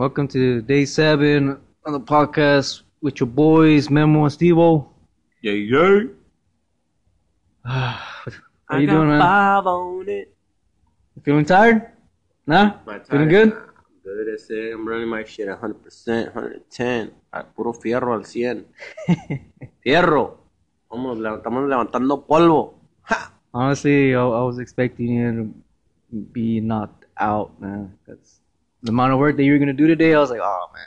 Welcome to day seven on the podcast with your boys, Memo and Stevo. Yeah, yeah. How you doing, man? five on it. Feeling tired? Nah? My Feeling good? Nah, Good, that's it. I'm running my shit 100%, 110. Ay, ah, puro fierro al 100. Fierro. Vamos, le- estamos levantando polvo. Ha! Honestly, I, I was expecting you to be knocked out, man. That's the amount of work that you were gonna do today. I was like, oh man.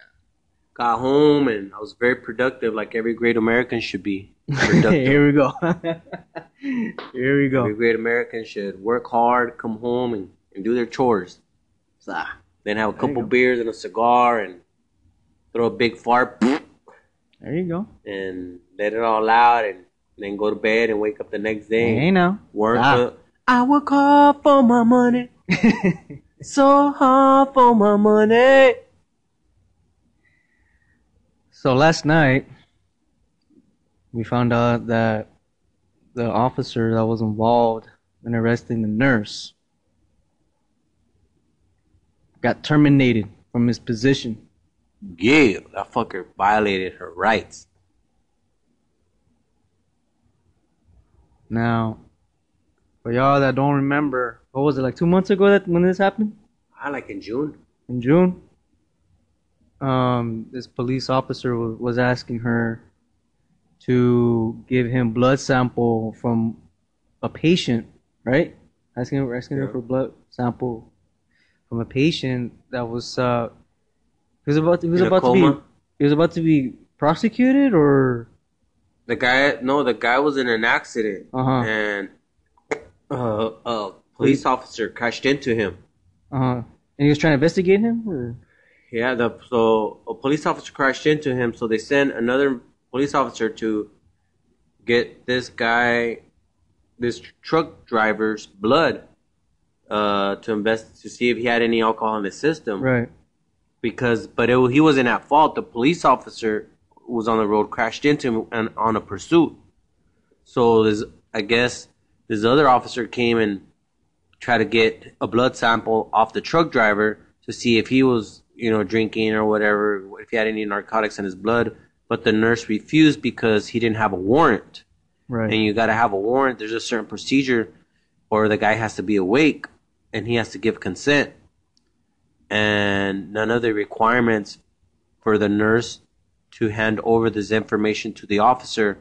Got home and I was very productive like every great American should be. Here we go. Here we go. Every great American should work hard, come home and, and do their chores. Ah, Then have a There couple beers and a cigar and throw a big fart There you go. and let it all out and then go to bed and wake up the next day. Hey now. Work. Ah. up. I work hard for my money. So hard for my money. So last night, we found out that the officer that was involved in arresting the nurse got terminated from his position. Yeah, that fucker violated her rights. Now, for y'all that don't remember, what was it like two months ago that when this happened I like in June. in June? Um, this police officer was, was asking her to give him blood sample from a patient, right? Asking her, asking her for blood sample from a patient that was uh, he was about to, he was In about to be he was about to be prosecuted or The guy, no, the guy was in an accident uh huh and uh, a police officer crashed into him. Uh and he was trying to investigate him or Yeah, the so a police officer crashed into him, so they sent another police officer to get this guy, this truck driver's blood, uh, to invest to see if he had any alcohol in his system. right Because, but it, he wasn't at fault. The police officer who was on the road crashed into him and on a pursuit. So this, I guess, this other officer came and tried to get a blood sample off the truck driver to see if he was, you know, drinking or whatever, if he had any narcotics in his blood. But the nurse refused because he didn't have a warrant. right And you got to have a warrant. There's a certain procedure, or the guy has to be awake and he has to give consent. And none of the requirements for the nurse to hand over this information to the officer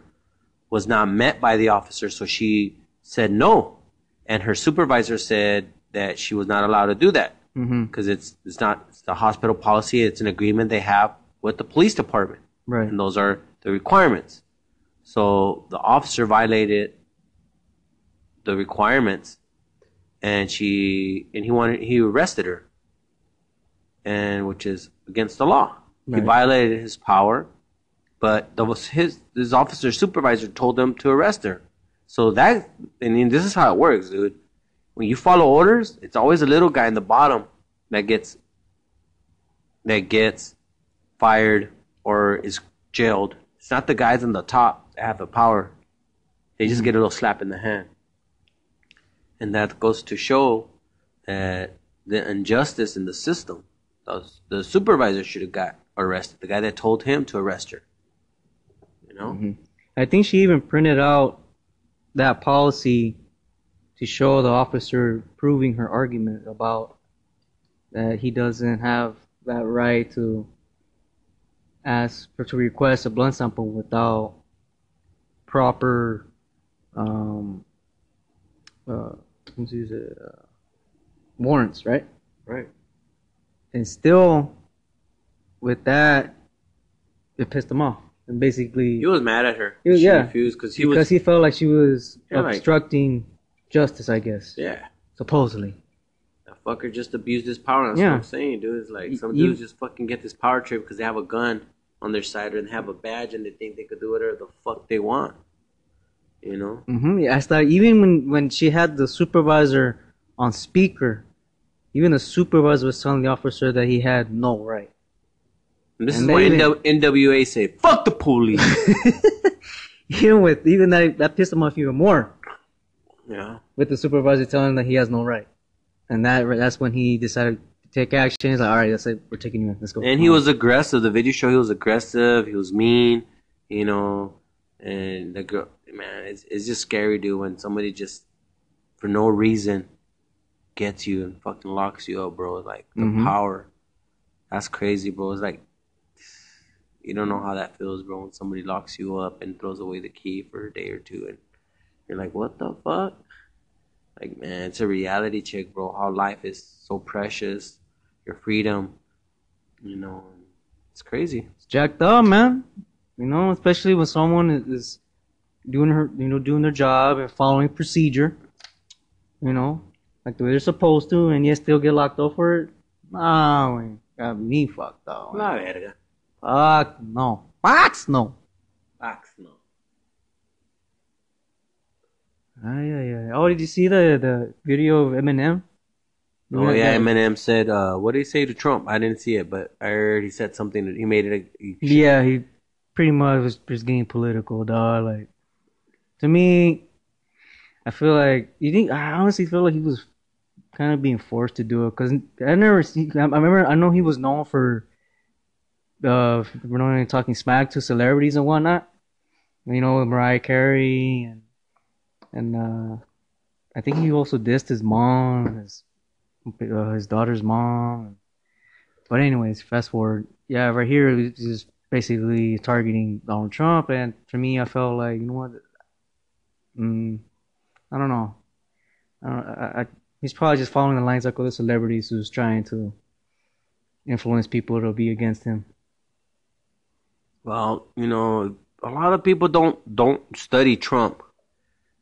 was not met by the officer. So she said no. And her supervisor said that she was not allowed to do that mm-hmm. because it's, it's not it's the hospital policy. It's an agreement they have with the police department right and those are the requirements. So the officer violated the requirements, and she and he wanted he arrested her, and which is against the law. He violated his power, but was his his officer supervisor told him to arrest her. So that I mean this is how it works, dude. When you follow orders, it's always a little guy in the bottom that gets that gets fired or is jailed. It's not the guys on the top that have the power. They just get a little slap in the hand. And that goes to show that the injustice in the system. The, supervisor should have got arrested. The guy that told him to arrest her. You know? Mhm. I think she even printed out that policy to show the officer proving her argument about that he doesn't have that right to ask or to request a blood sample without proper um uh let's use it, uh, warrants, right? Right. And still with that it pissed him off. And basically He was mad at her. He was- she yeah. refused because he was because was. he felt like she was Yeah, like- obstructing justice, I guess. yeah. Supposedly. That fucker just abused his power. That's Yeah. what I'm saying, dude. It's like some You- dudes just fucking get this power trip because they have a gun on their side or they have a badge and they think they could do whatever the fuck they want. You know? Mm-hmm. Yeah, I started, even when, when she had the supervisor on speaker, even the supervisor was telling the officer that he had no right. And this And is why NW- NWA say, fuck the police. even with even that that pissed him off even more yeah. with the supervisor telling him that he has no right, and that that's when he decided to take action. He's like, all right, that's it. We're taking you. Let's go. And he was aggressive. The video show he was aggressive. He was mean. You know, and the girl, man, it's it's just scary, dude. When somebody just for no reason gets you and fucking locks you up, bro. Like the Mhm. power. That's crazy, bro. It's like you don't know mm-hmm. how that feels, bro. When somebody locks you up and throws away the key for a day or two, and you're like, what the fuck? Like, man, it's a reality check, bro. How life is so precious, your freedom, you know, it's crazy. It's jacked up, man. You know, especially when someone is- doing her, you know, doing their job and following procedure. You know, like the way they're supposed to, and yet still get locked up for it. Nah, man, got me fucked up. La verga. Fuck no. Fuck no. Facts, no. Ay, ay, ay. Oh, did you see the the video of Eminem? Oh yeah, Eminem said, uh, "What did he say to Trump?" I didn't see it, but I heard he said something. That he made it. A, he, Yeah, he pretty much was just getting political, dog. Like, to me, I feel like you think I honestly feel like he was kind of being forced to do it because I never see. I I remember I know he was known for uh, we're not even talking smack to celebrities and whatnot. You know, Mariah Carey and and uh, I think he also dissed his mom, his uh, his daughter's mom. But anyways, fast forward. Yeah, right here just basically targeting Donald Trump, and for me, I felt like you know what, mm, I don't know. I don't. I, I, he's probably just following the lines like other celebrities who's trying to influence people to be against him. Well, you know, a lot of people don't don't study Trump.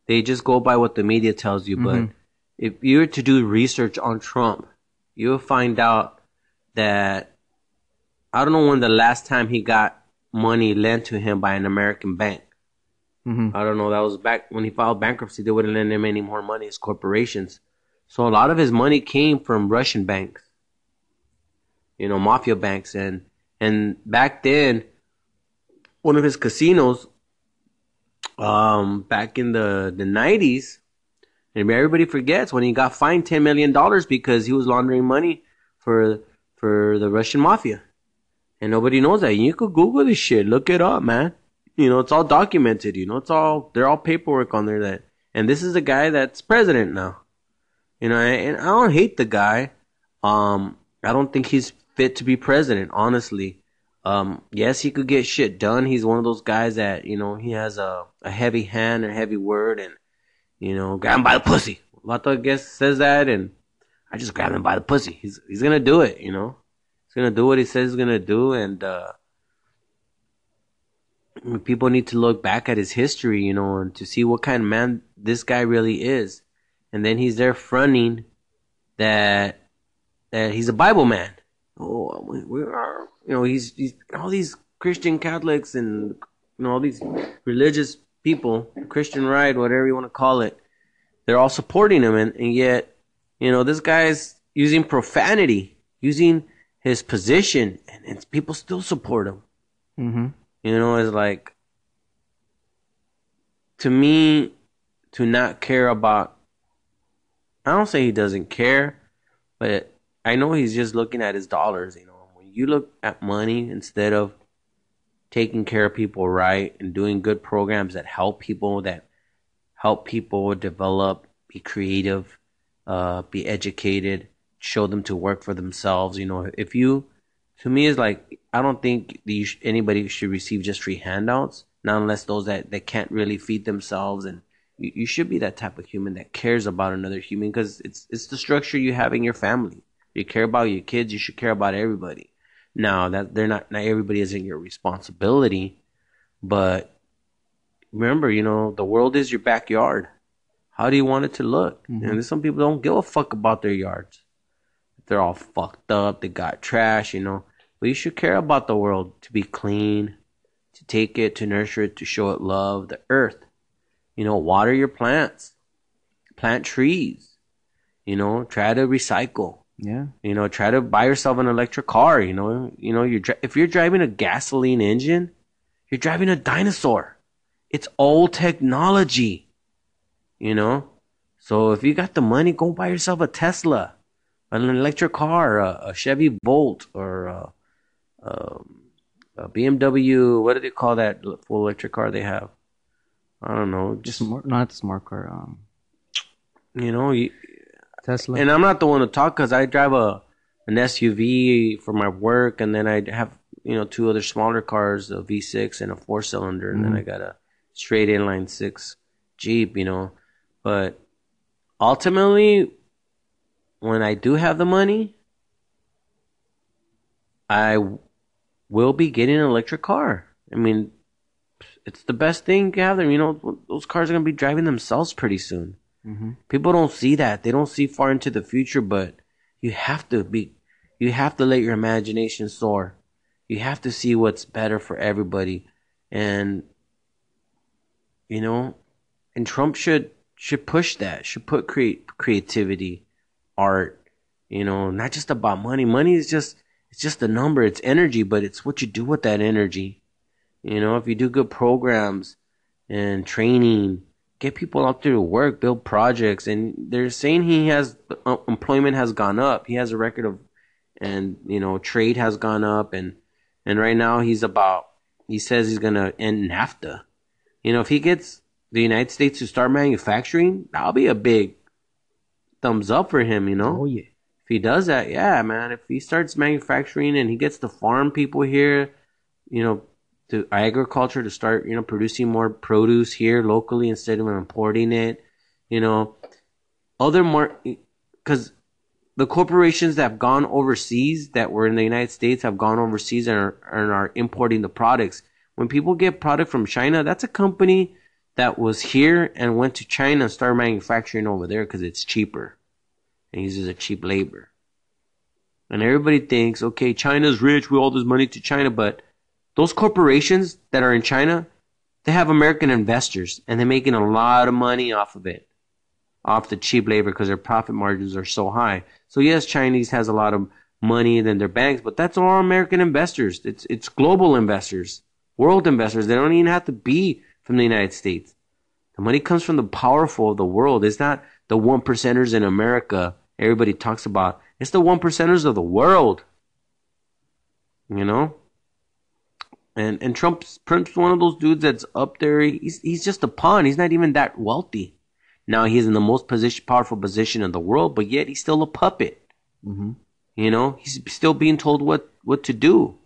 They just go by what the media tells you. But Mhm. if you were to do research on Trump, you'll find out that I don't know when the last time he got money lent to him by an American bank. hmm I don't know. That was back when he filed bankruptcy. They wouldn't lend him any more money as corporations. So a lot of his money came from Russian banks, you know, mafia banks, and and back then, one of his casinos, um, back in the the nineties, and everybody forgets when he got fined ten million dollars because he was laundering money for for the Russian mafia, and nobody knows that. You could Google this shit, look it up, man. You know, it's all documented. You know, it's all they're all paperwork on there that. And this is the guy that's president now. You know, and I don't hate the guy. Um, I don't think he's fit to be president, honestly. Um, yes, he could get shit done. He's one of those guys that you know he has a a heavy hand and heavy word, and you know, grab him by the pussy. Vato, guess says that, and I just grab him by the pussy. He's he's gonna do it. You know, he's gonna do what he says he's gonna do, and uh, people need to look back at his history, you know, and to see what kind of man this guy really is. And then he's there fronting that that he's a Bible man. Oh, we are, you know, he's, he's all these Christian Catholics and you know all these religious people, Christian right, whatever you want to call it. They're all supporting him, and, and yet, you know, this guy's using profanity, using his position, and, and people still support him. hmm You know, it's like to me to not care about I don't say he doesn't care, but I know he's just looking at his dollars, you know. You look at money instead of taking care of people right and doing good programs that help people that help people develop, be creative, uh, be educated, show them to work for themselves, you know. If you to me is like I don't think sh- anybody should receive just free handouts, not unless those that, that can't really feed themselves. And you, you should be that type of human that cares about another human because it's it's the structure you have in your family. You care about your kids, you should care about everybody. Now that they're not not everybody isn't your responsibility, but remember, you know, the world is your backyard. How do you want it to look? Mhm. And some people don't give a fuck about their yards. They're all fucked up. They got trash, you know. But you should care about the world to be clean, to take it, to nurture it, to show it love, the earth. You know, water your plants, plant trees. You know, try to recycle. Yeah. You know, try to buy yourself an electric car. You know, you know, you're dri- if you're driving a gasoline engine, you're driving a dinosaur. It's old technology. You know, so if you got the money, go buy yourself a Tesla. an electric car, a, a Chevy Volt, or a, um, a BMW. What do they call that full electric car they have? I don't know. Just Smart, not smart car. Um, you know, you, Tesla. and I'm not the one to talk because I drive a an SUV for my work, and then I have you know two other smaller cars, a V6 and a four cylinder, and then mm-hmm. I got a straight inline six Jeep. You know, but ultimately, when I do have the money, I will be getting an electric car. I mean, it's the best thing can have there. You know, those cars are gonna be driving themselves pretty soon. Hmm People don't see that. They don't see far into the future, but you have to be you have to let your imagination soar. You have to see what's better for everybody. And you know, and Trump should should push that. Should put create creativity, art, you know, not just about money. Money is just it's just a number, it's energy, but it's what you do with that energy. You know, if you do good programs and training, get people out there to work, build projects, and they're saying he has uh, employment has gone up. He has a record of, and you know, trade has gone up, and and right now he's about. He says he's gonna end NAFTA. You know, if he gets the United States to start manufacturing, that'll be a big thumbs up for him. You know, Oh yeah. if he does that, yeah, man. If he starts manufacturing and he gets to farm people here, you know, to agriculture to start, you know, producing more produce here locally instead of importing it, you know, other more, because the corporations that have gone overseas that were in the United States have gone overseas and are, and are importing the products. When people get product from China, that's a company that was here and went to China and started manufacturing over there because it's cheaper and uses a cheap labor. And everybody thinks, okay, China's rich, we owe all this money to China, but those corporations that are in China, they have American investors and they're making a lot of money off of it, off the cheap labor because their profit margins are so high. So yes, Chinese has a lot of money in their banks, but that's all American investors. It's it's global investors, world investors. They don't even have to be from the United States. The money comes from the powerful of the world. It's not the one percenters in America everybody talks about. It's the one percenters of the world. You know? And and Trump's Trump's one of those dudes that's up there. He's he's just a pawn. He's not even that wealthy. Now he's in the most position, powerful position in the world, but yet he's still a puppet. hmm You know, he's still being told what what to do.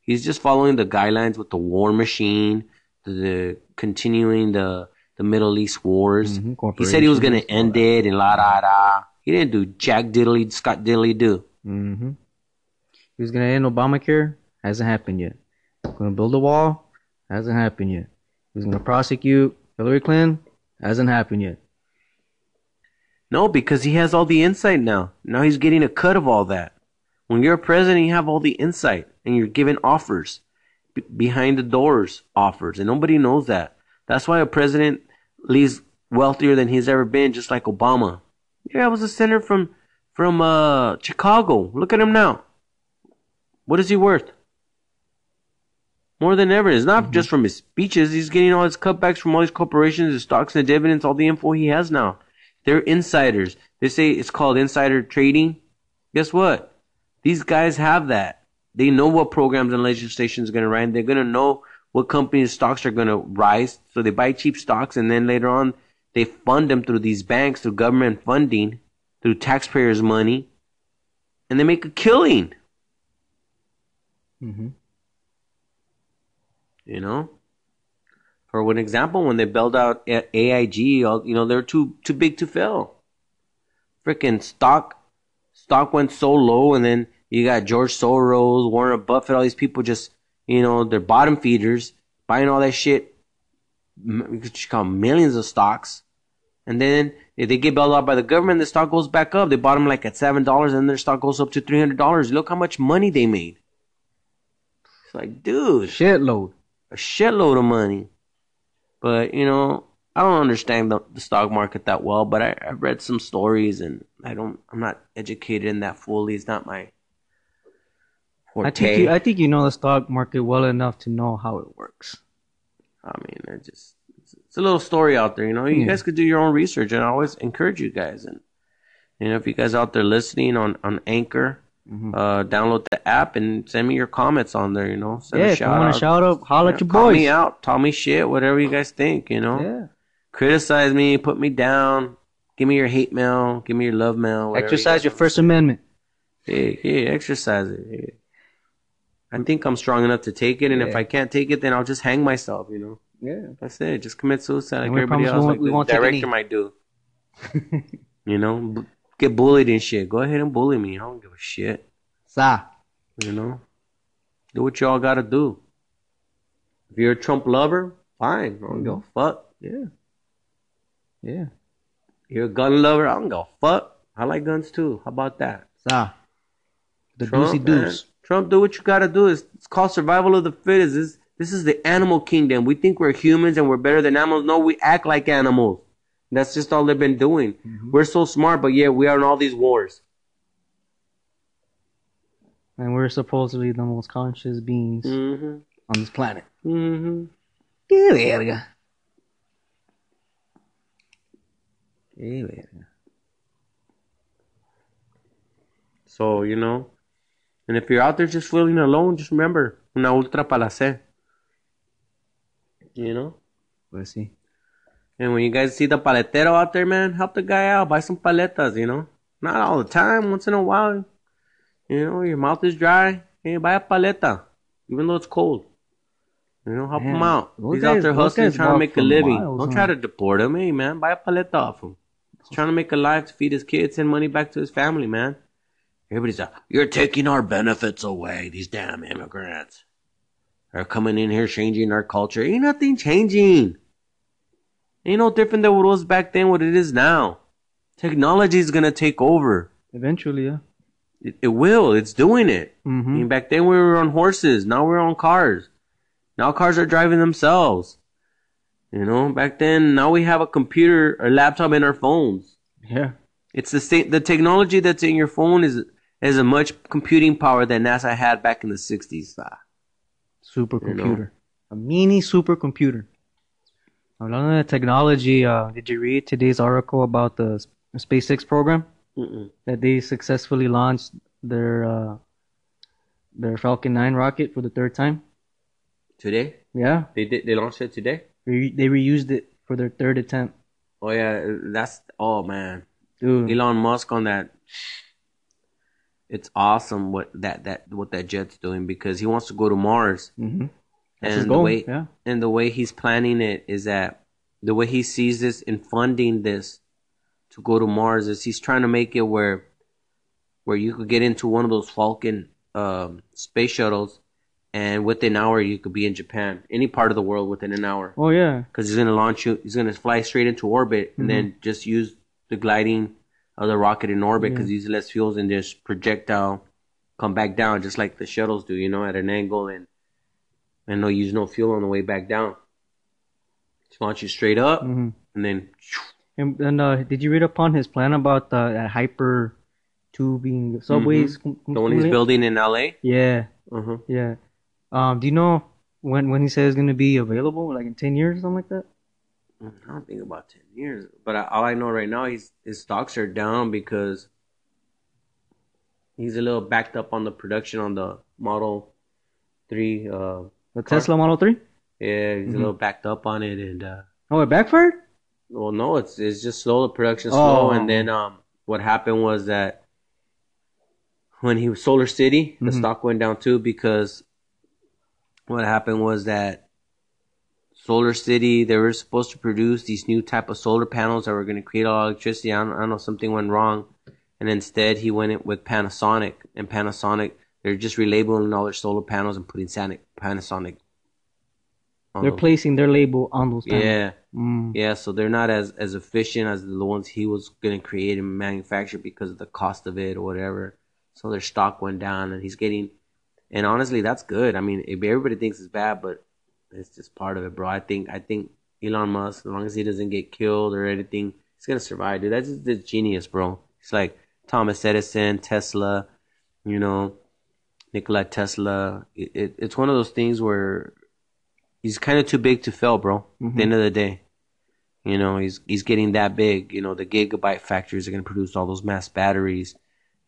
He's just following the guidelines with the war machine, the, the continuing the the Middle East wars. Mhm, He said he was going to end it and la da da. He didn't do jack diddly Scott diddly do. hmm He was gonna end Obamacare. Hasn't happened yet. Gonna build a wall. Hasn't happened yet. He was gonna prosecute Hillary Clinton. Hasn't happened yet. No, because he has all the insight now. Now he's getting a cut of all that. When you're a president, you have all the insight and you're given offers, B- behind the doors offers, and nobody knows that. That's why a president leaves wealthier than he's ever been, just like Obama. Yeah, I was a senator from from uh, Chicago. Look at him now. What is he worth? More than ever. It's not just from his speeches. He's getting all his cutbacks from all these corporations, his stocks and the dividends, all the info he has now. They're insiders. They say it's called insider trading. Guess what? These guys have that. They know what programs and legislation is going to run. They're going to know what companies' stocks are going to rise. So they buy cheap stocks and then later on they fund them through these banks, through government funding, through taxpayers' money, and they make a killing. hmm You know, for an example, when they bailed out AIG, you know they're too too big to fail. Freaking stock stock went so low, and then you got George Soros, Warren Buffett, all these people just you know they're bottom feeders buying all that shit. You could call millions of stocks, and then if they get bailed out by the government, the stock goes back up. They bought them like at seven dollars, and their stock goes up to three hundred dollars. Look how much money they made. It's like, dude, Shitload. A shitload of money. But you know, I don't understand the, the stock market that well. But I, I've read some stories, and I don't. I'm not educated in that fully. It's not my forte. I think you, I think you know the stock market well enough to know how it works. I mean, I just it's, it's a little story out there. You know, you Yeah. guys could do your own research, and I always encourage you guys. And You know, if you guys out there listening on on Anchor, Mhm. uh, download the app and send me your comments on there. You know, send Yeah, a if you shout want out. to shout holla at Yeah, your call boys. me out, tell me shit, whatever you guys think. You know, Yeah. criticize me, put me down, give me your hate mail, give me your love mail. whatever you Exercise your. First Amendment. Yeah, yeah, exercise it. yeah. I think I'm strong enough to take it, and if I can't take it, then I'll just hang myself. You know, Yeah. that's it. Just commit suicide like everybody else, like we the won't director might do. You know, get bullied and shit. Go ahead and bully me. I don't give a shit. Sa. You know, do what y'all gotta do. If you're a Trump lover, fine. I don't give a mm-hmm. fuck. Yeah. Yeah. You're a gun lover, I don't give a fuck. I like guns too. How about that? Sa. The Trump, doozy doos. Trump, do what you gotta do. It's, it's called survival of the fittest. This, this is the animal kingdom. We think we're humans and we're better than animals. No, we act like animals. That's just all they've been doing. Mm-hmm. We're so smart, but yet we are in all these wars. And we're supposedly the most conscious beings Mm-hmm. on this planet. Mm-hmm. Que verga. Que verga. So, you know, and if you're out there just feeling alone, just remember, una ultra palacé. You know? Pues sí. And when you guys see the paletero out there, man, help the guy out. Buy some paletas, you know? Not all the time, once in a while. You know, your mouth is dry. Hey, buy a paleta, even though it's cold. You know, help Man, him out. He's out there hustling, trying to make a living. miles, Don't huh? try to deport him. Hey, man, buy a paleta off him. He's trying to make a life to feed his kids, send money back to his family, man. Everybody's like, you're taking our benefits away. These damn immigrants are coming in here changing our culture. Ain't nothing changing. Ain't no different than what was back then, what it is now. Technology is gonna take over. Eventually, yeah. It, it will. It's doing it. I Mm-hmm. mean, back then we were on horses. Now we're on cars. Now cars are driving themselves. You know, back then, now we have a computer a laptop and our phones. Yeah. It's the same. The technology that's in your phone is is a much computing power that NASA had back in the '60s. Ah, Supercomputer. A mini supercomputer. Hablando de technology, uh, did you read today's article about the SpaceX program? Mm-mm. That they successfully launched their uh, their Falcon 9 rocket for the third time? Today Yeah. they did. They launched it today. Re- they reused it for their third attempt. Oh yeah, that's oh man. Dude. Elon Musk on that. It's awesome what that that what that jet's doing because he wants to go to Mars. Mm-hmm. That's and the way yeah. and the way he's planning it is that the way he sees this and funding this to go to Mars is he's trying to make it where where you could get into one of those Falcon um, space shuttles and within an hour you could be in Japan, any part of the world within an hour, Oh, yeah. because he's gonna launch you, he's gonna fly straight into orbit and then just use the gliding of the rocket in orbit because Yeah. uses less fuels and just projectile come back down just like the shuttles do, you know, at an angle and and they'll use no fuel on the way back down. Just launch you straight up hmm and then And, and uh, did you read upon his plan about uh, that hyper tubing subways? the one he's building in LA. Yeah, Uh-huh. yeah. Um, do you know when when he says it's gonna be available? Like in ten years, or something like that. I don't think about ten years, but I, all I know right now, he's his stocks are down because he's a little backed up on the production on the Model Three. Uh, The Car? Tesla Model Three. yeah, he's Mhm. a little backed up on it, and uh, Oh, it backfired. well, no, it's it's just slow. The production slow, Oh. and then um, what happened was that when he was Solar City, the Mhm. stock went down too because what happened was that Solar City they were supposed to produce these new type of solar panels that were going to create all electricity. I don't, I don't know something went wrong, and instead he went with Panasonic, and Panasonic they're just relabeling all their solar panels and putting Sonic Panasonic. on They're those. placing their label on those. panels. Yeah. Mm. Yeah, so they're not as as efficient as the ones he was gonna create and manufacture because of the cost of it or whatever. So their stock went down, and he's getting. And honestly, that's good. I mean, everybody thinks it's bad, but it's just part of it, bro. I think I think Elon Musk, as long as he doesn't get killed or anything, he's gonna survive, dude. That's just the genius, bro. It's like Thomas Edison, Tesla, you know, Nikola Tesla. It, it, it's one of those things where he's kind of too big to fail, bro. At the mm-hmm. end of the day, You know, he's he's getting that big. You know, the gigabyte factories are going to produce all those mass batteries.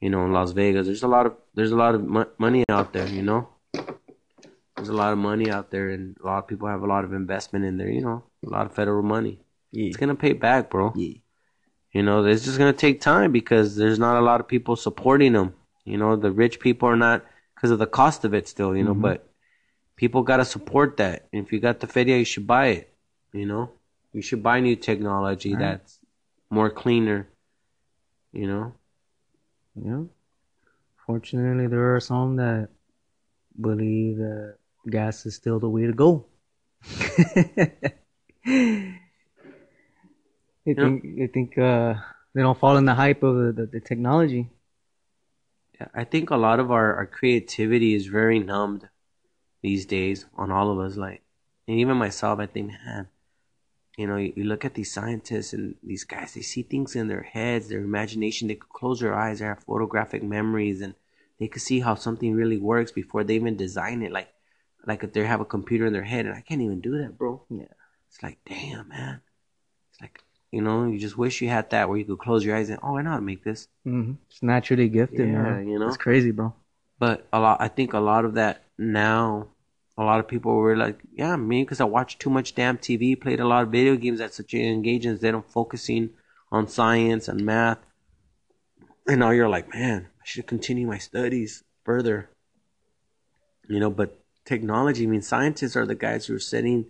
You know, in Las Vegas, there's a lot of there's a lot of mo- money out there. You know, there's a lot of money out there, and a lot of people have a lot of investment in there. You know, a lot of federal money. Yeah. It's gonna pay back, bro. Yeah. You know, it's just gonna take time because there's not a lot of people supporting them. You know, the rich people are not because of the cost of it still. You know, Mhm. but people gotta support that. And if you got the feria, you should buy it. You know, you should buy new technology Right. that's more cleaner. You know, Yeah. Fortunately, there are some that believe that gas is still the way to go. they Yeah. think they think uh, they don't fall in the hype of the, the, the technology. Yeah, I think a lot of our, our creativity is very numbed these days on all of us. Like, and even myself, I think, man, you know, you, you look at these scientists and these guys, they see things in their heads, their imagination. They could close their eyes, they have photographic memories, and they could see how something really works before they even design it. Like, like if they have a computer in their head, and I can't even do that, bro. Yeah. It's like, damn, man. You know, you just wish you had that where you could close your eyes and, oh, I know how to make this. hmm It's naturally gifted, Yeah, man. you know? It's crazy, bro. But a lot, I think a lot of that now, a lot of people were like, yeah, me, because I watched too much damn TV, played a lot of video games at such young age instead of focusing on science and math. And now you're like, man, I should continue my studies further. You know, but technology, I mean, scientists are the guys who are setting,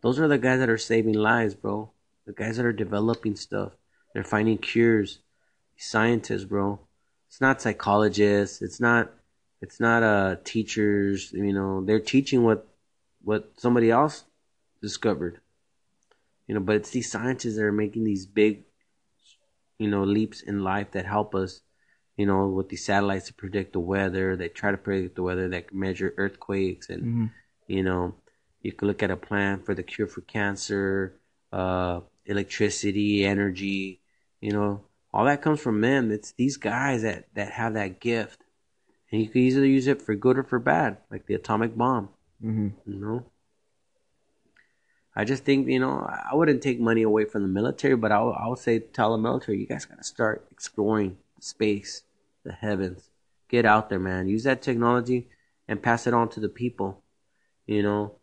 those are the guys that are saving lives, bro. The guys that are developing stuff. They're finding cures. Scientists, bro. It's not psychologists. It's not it's not uh teachers you know they're teaching what what somebody else discovered you know but it's these scientists that are making these big you know leaps in life that help us you know with these satellites to predict the weather they try to predict the weather that can measure earthquakes and hmm you know you could look at a plan for the cure for cancer uh electricity energy you know all that comes from them. It's these guys that that have that gift. And you can either use it for good or for bad like the atomic bomb hmm you know? I just think you know i wouldn't take money away from the military but i would, I would say tell the military you guys got to start exploring space the heavens. Get out there man. Use that technology and pass it on to the people you know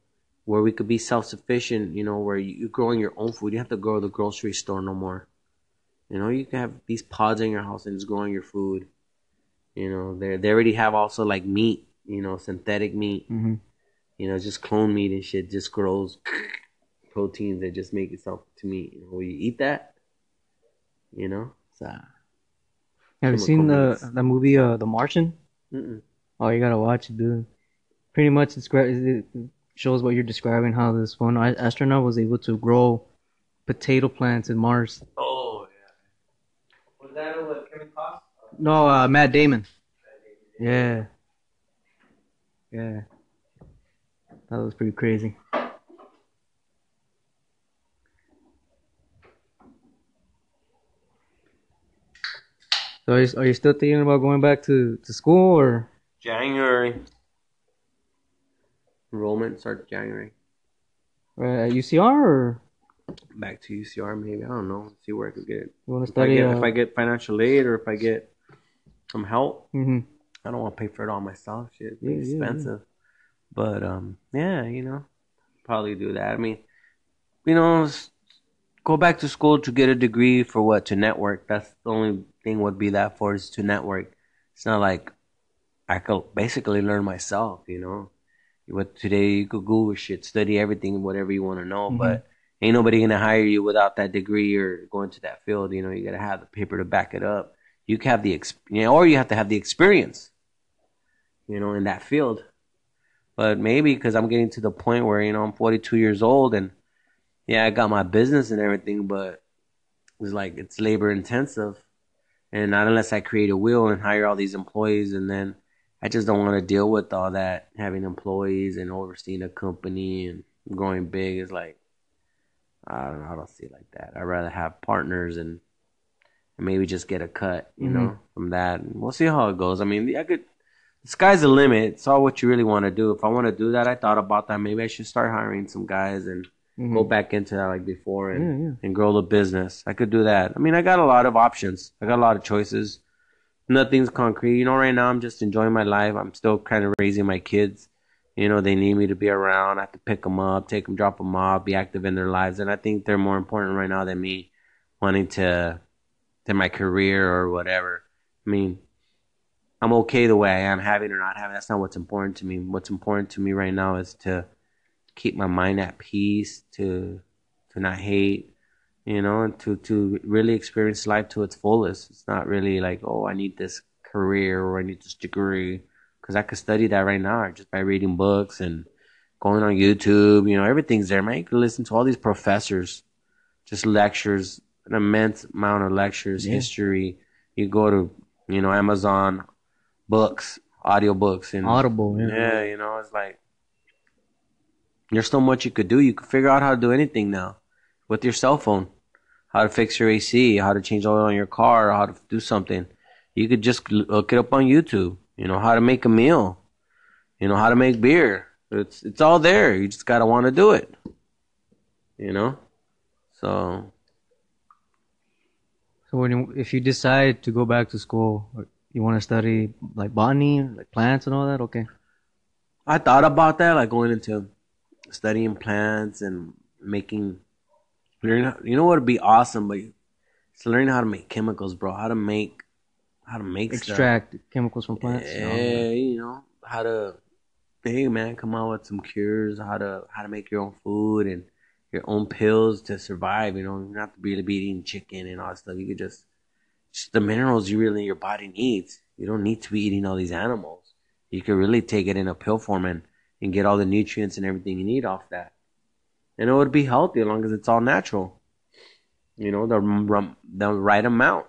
where we could be self-sufficient you know where you, you're growing your own food you don't have to go to the grocery store no more you know you can have these pods in your house and just growing your food you know they they already have also like meat you know synthetic meat hmm you know, just clone meat and shit just grows proteins that just make itself to meat. You know, will you eat that? You know, so Have you seen the comments. the movie uh The Martian? mm-mm. Oh, you gotta watch it, dude. Pretty much it's, it shows what you're describing. How this one astronaut was able to grow potato plants in Mars. Oh yeah. Was that what Kevin Costner? No, uh, Matt Damon. Yeah. Yeah. That was pretty crazy. So are you, are you still thinking about going back to, to school or? January. Enrollment starts January. at UCR or Back to UCR maybe. I don't know. See where I could get. you want to If I study? get, uh, if I get financial aid or if I get some help, mhm. I don't want to pay for it all myself. Shit, it's Yeah, yeah, yeah. expensive. But um, yeah, you know, probably do that. I mean, you know, go back to school to get a degree for what? To network. That's the only thing would be that for is to network. It's not like I could basically learn myself. You know, what today you could Google shit, study everything, whatever you want to know, Mhm. but. Ain't nobody gonna hire you without that degree or going to that field. You know, you gotta have the paper to back it up. You can have the ex, you know, or you have to have the experience you know, in that field. But maybe because I'm getting to the point where, you know, I'm 42 years old and yeah, I got my business and everything, but it's like it's labor intensive. And not unless I create a will and hire all these employees and then I just don't want to deal with all that having employees and overseeing a company and growing big is like I don't know, I don't see it like that. I'd rather have partners and, and maybe just get a cut, you Mhm. know, from that. We'll see how it goes. I mean, I could the sky's the limit. It's all what you really want to do. If I want to do that, I thought about that. Maybe I should start hiring some guys and Mhm. go back into that like before and, Yeah, yeah. and grow the business. I could do that. I mean, I got a lot of options. I got a lot of choices. Nothing's concrete. You know, right now I'm just enjoying my life. I'm still kind of raising my kids. You know, they need me to be around. I have to pick them up, take them, drop them off, be active in their lives. And I think they're more important right now than me wanting to, to my career or whatever. I mean, I'm okay the way I am, having or not having. That's not what's important to me. What's important to me right now is to keep my mind at peace, to to not hate, you know, and to to really experience life to its fullest. It's not really like, oh, I need this career or I need this degree, because I could study that right now just by reading books and going on YouTube. You know, everything's there, man. You can listen to all these professors, just lectures, an immense amount of lectures, Yeah. history. You go to, you know, Amazon books, audio books, and Audible. Yeah. yeah, you know, it's like there's so much you could do. You could figure out how to do anything now with your cell phone. How to fix your AC, how to change oil on your car, how to do something. You could just look it up on YouTube. You know how to make a meal. You know how to make beer. It's it's all there. You just gotta want to do it. You know, so So when you, if you decide to go back to school, you want to study like botany, like plants and all that, okay. I thought about that, like going into studying plants and making. How- you know what would be awesome, but it's learning how to make chemicals, bro. How to make, how to make stuff. Extract chemicals from plants. and all that. Yeah, you know how to. Hey man, come out with some cures. How to how to make your own food and your own pills to survive. You know, you don't have to really be eating chicken and all that stuff. You could just just the minerals you really your body needs. You don't need to be eating all these animals. You can really take it in a pill form and, and get all the nutrients and everything you need off that. And it would be healthy as long as it's all natural. You know, the the right amount.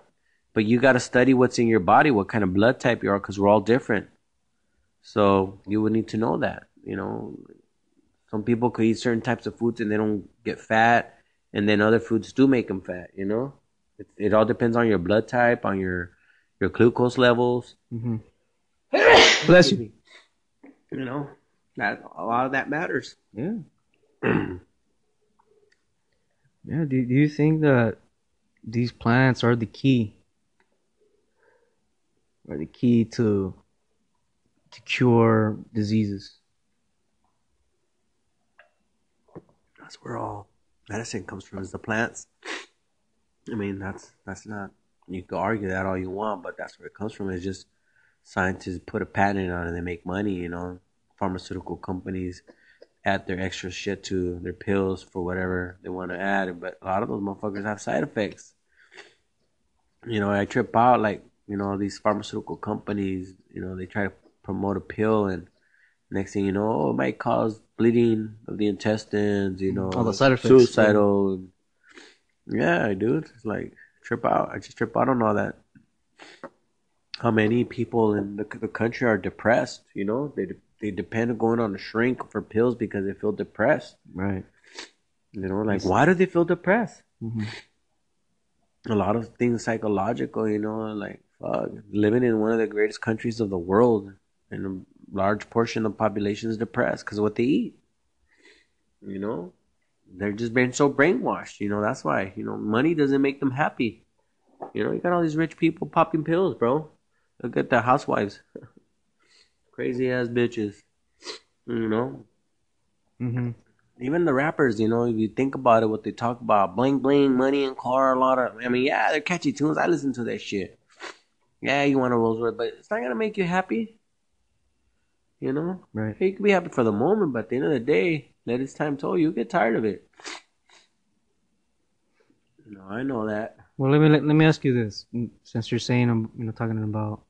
But you got to study what's in your body, what kind of blood type you are, because we're all different. So you would need to know that. You know, some people could eat certain types of foods and they don't get fat, and then other foods do make them fat. You know, it, it all depends on your blood type, on your your glucose levels. Mhm. Bless you. You know, that a lot of that matters. Yeah. Yeah. Do, do you think that these plants are the key? Are the key to to cure diseases? That's where all medicine comes from is the plants. I mean, that's that's not you can argue that all you want, but that's where it comes from. It's just scientists put a patent on it and they make money, you know. Pharmaceutical companies add their extra shit to their pills for whatever they want to add, but a lot of those motherfuckers have side effects. You know, I trip out like, you know, these pharmaceutical companies, you know, they try to promote a pill and next thing you know, oh, it might cause bleeding of the intestines, you know, All the side effects. suicidal. Yeah, dude, it's like trip out. I just trip out on all that. How many people in the, the country are depressed? You know, they they depend on going on a shrink for pills because they feel depressed. Right. You know, like why do they feel depressed? Mhm. A lot of things psychological. You know, like fuck, living in one of the greatest countries of the world, and a large portion of the population is depressed because of what they eat. You know, they're just being so brainwashed. You know, that's why. You know, money doesn't make them happy. You know, you got all these rich people popping pills, bro. Look at the housewives, crazy ass bitches. You know, Mhm. even the rappers, you know, if you think about it, what they talk about, bling bling, money and car, a lot of, I mean, yeah, they're catchy tunes. I listen to that shit. Yeah, you want a Rolls Royce, but it's not gonna make you happy. You know, Right. you can be happy for the moment, but at the end of the day, let its time tell you, get tired of it. No, I know that. Well, let me let, let me ask you this, since you're saying I'm you know talking about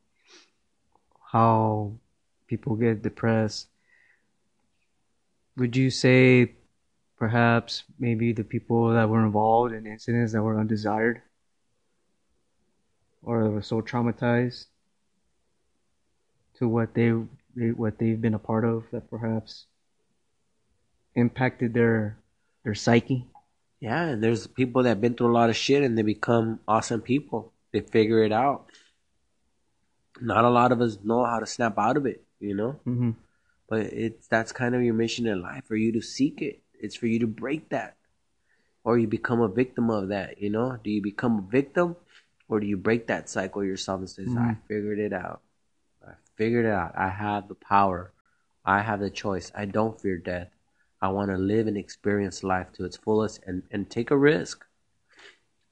how people get depressed. Would you say perhaps maybe the people that were involved in incidents that were undesired or were so traumatized to what they, they what they've been a part of that perhaps impacted their their psyche? Yeah, there's people that have been through a lot of shit and they become awesome people. They figure it out. Not a lot of us know how to snap out of it, you know? Mm-hmm. But it's that's kind of your mission in life for you to seek it it's for you to break that. Or you become a victim of that, you know? Do you become a victim or do you break that cycle yourself and say, I Mhm. figured it out. I figured it out. I have the power. I have the choice. I don't fear death. I want to live and experience life to its fullest and, and take a risk.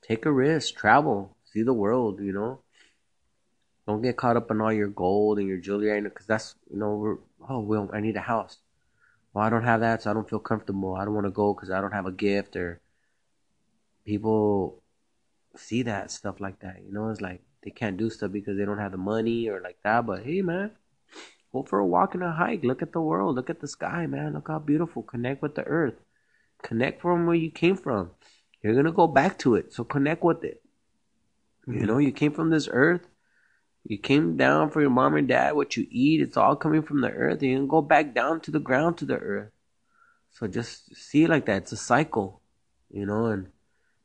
Take a risk. Travel. See the world, you know? Don't get caught up in all your gold and your jewelry, because that's, you know, we're, oh, well, I need a house. Well, I don't have that, so I don't feel comfortable. I don't want to go because I don't have a gift, or people see that stuff like that. You know, it's like they can't do stuff because they don't have the money or like that. But hey, man, go for a walk and a hike. Look at the world. Look at the sky, man. Look how beautiful. Connect with the earth. Connect from where you came from. You're gonna go back to it, so connect with it. You mm-hmm. know, you came from this earth. You came down for your mom and dad. What you eat, it's all coming from the earth. You can go back down to the ground to the earth. So just see it like that. It's a cycle, you know, and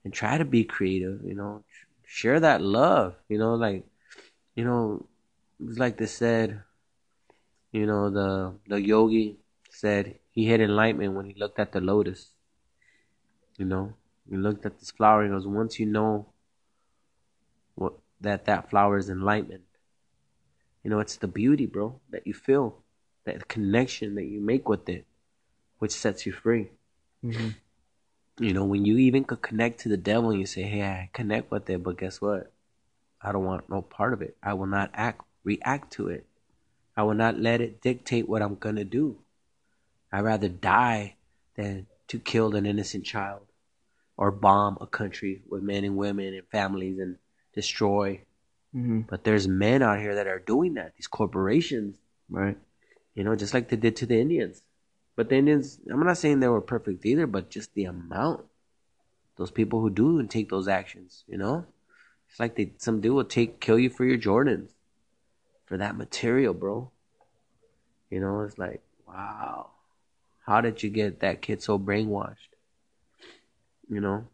and try to be creative. You know, share that love. You know, like you know, like they said. You know, the the yogi said he had enlightenment when he looked at the lotus. You know, he looked at this flower. He goes, once you know what that that flower is enlightenment. You know, it's the beauty, bro, that you feel, that connection that you make with it, which sets you free. hmm You know, when you even could connect to the devil and you say, Hey, I connect with it, but guess what? I don't want no part of it. I will not act react to it. I will not let it dictate what I'm gonna do. I'd rather die than to kill an innocent child or bomb a country with men and women and families and destroy. Hmm But there's men out here that are doing that. These corporations, Right. you know, just like they did to the Indians. But the Indians, I'm not saying they were perfect either, but just the amount. Those people who do and take those actions, you know? It's like they some dude will take kill you for your Jordans. For that material, bro. You know, it's like, wow. How did you get that kid so brainwashed? You know?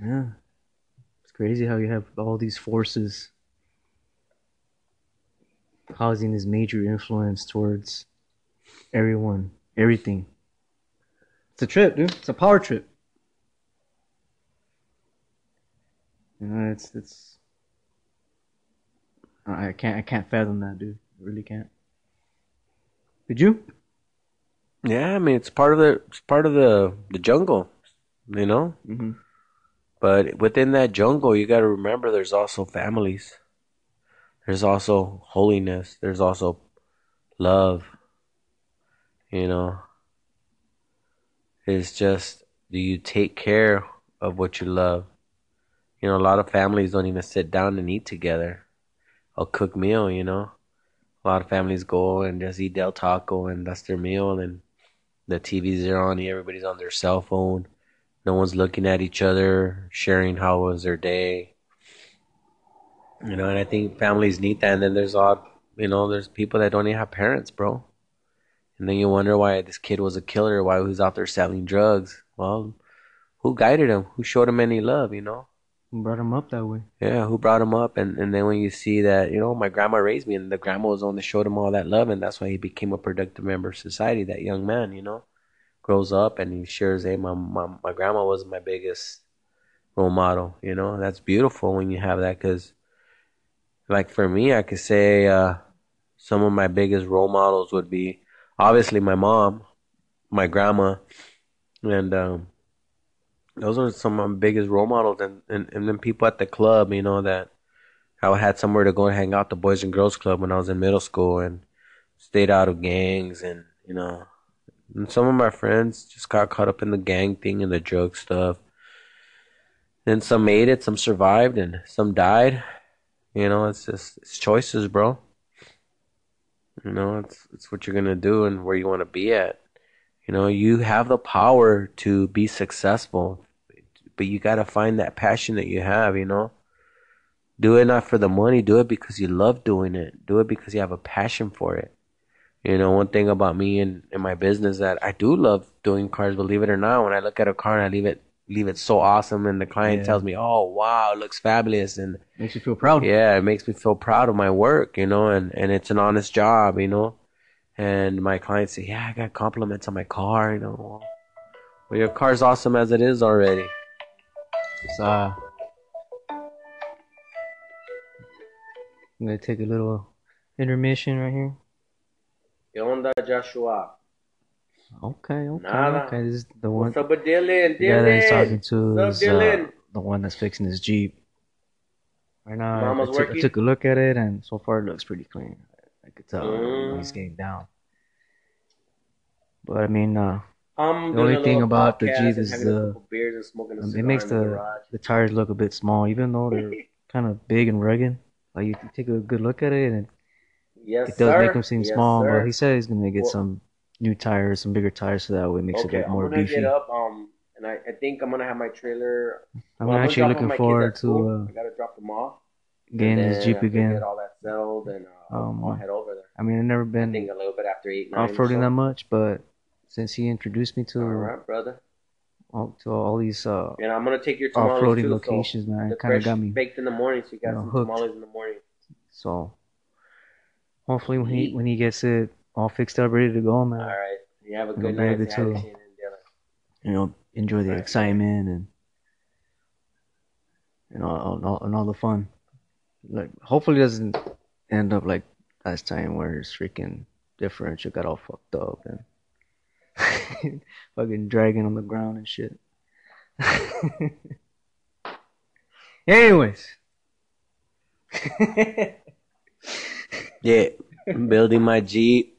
Yeah. Crazy how you have all these forces causing this major influence towards everyone, everything. It's a trip, dude. It's a power trip. You know, it's it's. I I can't I can't fathom that, dude. I really can't. Did you? Yeah, I mean it's part of the it's part of the the jungle, you know? Mm-hmm. But within that jungle, you got to remember there's also families. There's also holiness. There's also love. You know, it's just do you take care of what you love? You know, a lot of families don't even sit down and eat together. A cook meal, you know. A lot of families go and just eat Del Taco and that's their meal and the TVs are on, everybody's on their cell phone. No one's looking at each other, sharing how was their day. You know, and I think families need that. And then there's odd, you know, there's people that don't even have parents, bro. And then you wonder why this kid was a killer, why he was out there selling drugs. Well, who guided him? Who showed him any love, you know? Who brought him up that way? Yeah, who brought him up? And, and then when you see that, you know, my grandma raised me and the grandma was the one that showed him all that love. And that's why he became a productive member of society, that young man, you know? Grows up and he shares, hey, my, my, my grandma was my biggest role model, you know? That's beautiful when you have that because, like, for me, I could say uh, some of my biggest role models would be obviously my mom, my grandma, and um, those are some of my biggest role models. And, and, and then people at the club, you know, that I had somewhere to go and hang out, the Boys and Girls Club, when I was in middle school and stayed out of gangs. And, you know, and some of my friends just got caught up in the gang thing and the drug stuff. And some made it, some survived, and some died. You know, it's just it's choices, bro. You know, it's it's what you're gonna do and where you want to be at. You know, you have the power to be successful, but you gotta find that passion that you have. You know, do it not for the money. Do it because you love doing it. Do it because you have a passion for it. You know, one thing about me and, and my business that I do love doing cars. Believe it or not, when I look at a car and I leave it leave it so awesome, and the client Yeah. tells me, "Oh wow, it looks fabulous," and Makes you feel proud. yeah, it makes me feel proud of my work, you know, and, and it's an honest job, you know. And my clients say, yeah, I got compliments on my car, you know. Well, your car's awesome as it is already. It's, uh, I'm gonna take a little intermission right here. ¿Qué onda, Joshua? Okay, okay, Nada. okay. This is the one. What's up with Dylan? The guy that he's talking to What's is up, uh, the one that's fixing his Jeep. Right now, I- I, took, I took a look at it, and so far it looks pretty clean. I could tell Mm. he's getting down. But I mean, uh, I'm The only thing about the Jeep is the- beers and smoking a um, it makes the, the the tires look a bit small, even though they're kind of big and rugged. Like you take a good look at it, and Yes, it does sir. make them seem Yes, small. sir. But he said he's gonna get Well- some new tires, some bigger tires, so that way it makes okay, it look I'm more gonna beefy. get up. Um, and I, I think I'm gonna have my trailer. I'm well, actually off looking forward school. to uh, I gotta drop them off. getting his Jeep again. Get all that settled, and uh, Um, I'll head over there. I mean, I've never I been think a little bit after eight, nine. or off-roading so. that much, but since he introduced me to All right, brother. all, to all these uh, And I'm gonna take your off-roading too, locations, so man, kind of got me. baked in the morning, so you got you know, some hooked. tamales in the morning. So hopefully, when he when he gets it all fixed up, ready to go, man, All right. You have a good night. be able Say hi to to- Shane and you know, enjoy the Right. excitement and and all, and all and all the fun. Like, hopefully, it doesn't end up like last time where his freaking differential got all fucked up and fucking dragging on the ground and shit. Anyways. Yeah, I'm building my Jeep.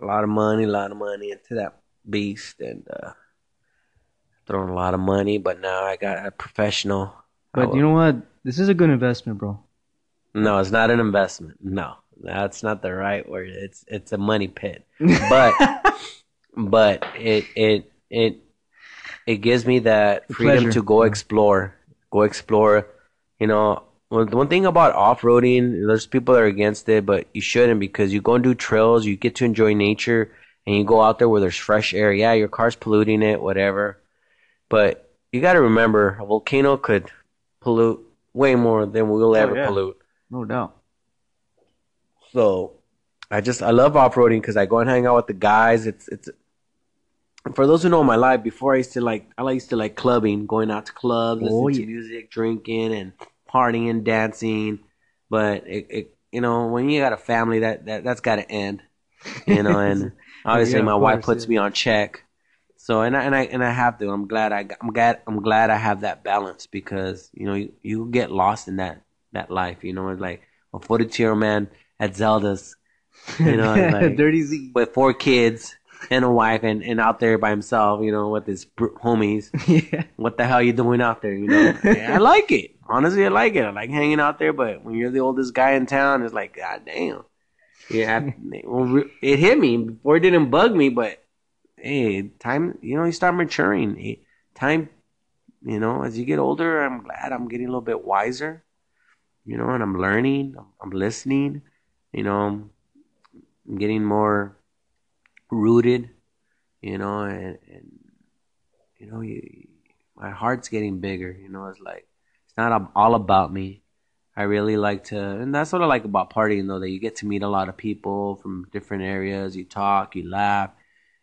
A lot of money, a lot of money into that beast, and uh, throwing a lot of money. But now I got a professional. But you know what? This is a good investment, bro. No, it's not an investment. No, that's not the right word. It's it's a money pit. But but it it it it gives me that freedom pleasure. to go explore, go explore. You know, one one thing about off roading, there's people that are against it, but you shouldn't because you go and do trails, you get to enjoy nature, and you go out there where there's fresh air. Yeah, your car's polluting it, whatever, but you got to remember, a volcano could pollute way more than we'll oh, ever Oh, yeah. pollute. no doubt. So I just I love off roading because I go and hang out with the guys. It's it's for those who know my life. Before I used to like I used to like clubbing, going out to clubs, listening Oh, to music, drinking, and partying, dancing. But it, it you know when you got a family that that that's got to end. You know, and obviously Yeah, my of wife puts yeah. me on check. So and I and I and I have to. I'm glad I I'm glad I'm glad I have that balance because you know you, you get lost in that that life. You know, it's like a 42 year old man at Zelda's, you know, like, Dirty Z. with four kids and a wife and, and out there by himself, you know, with his br- homies. yeah. What the hell you doing out there? You know, I like it. Honestly, I like it. I like hanging out there. But when you're the oldest guy in town, it's like, god damn. Yeah, well, it hit me before it didn't bug me, but hey, time. You know, you start maturing. Time. You know, as you get older, I'm glad I'm getting a little bit wiser. You know, and I'm learning. I'm, I'm listening. You know, I'm getting more rooted. You know, and, and you know, you, my heart's getting bigger. You know, it's like it's not all about me. I really like to, and that's what I like about partying, though, that you get to meet a lot of people from different areas. You talk, you laugh,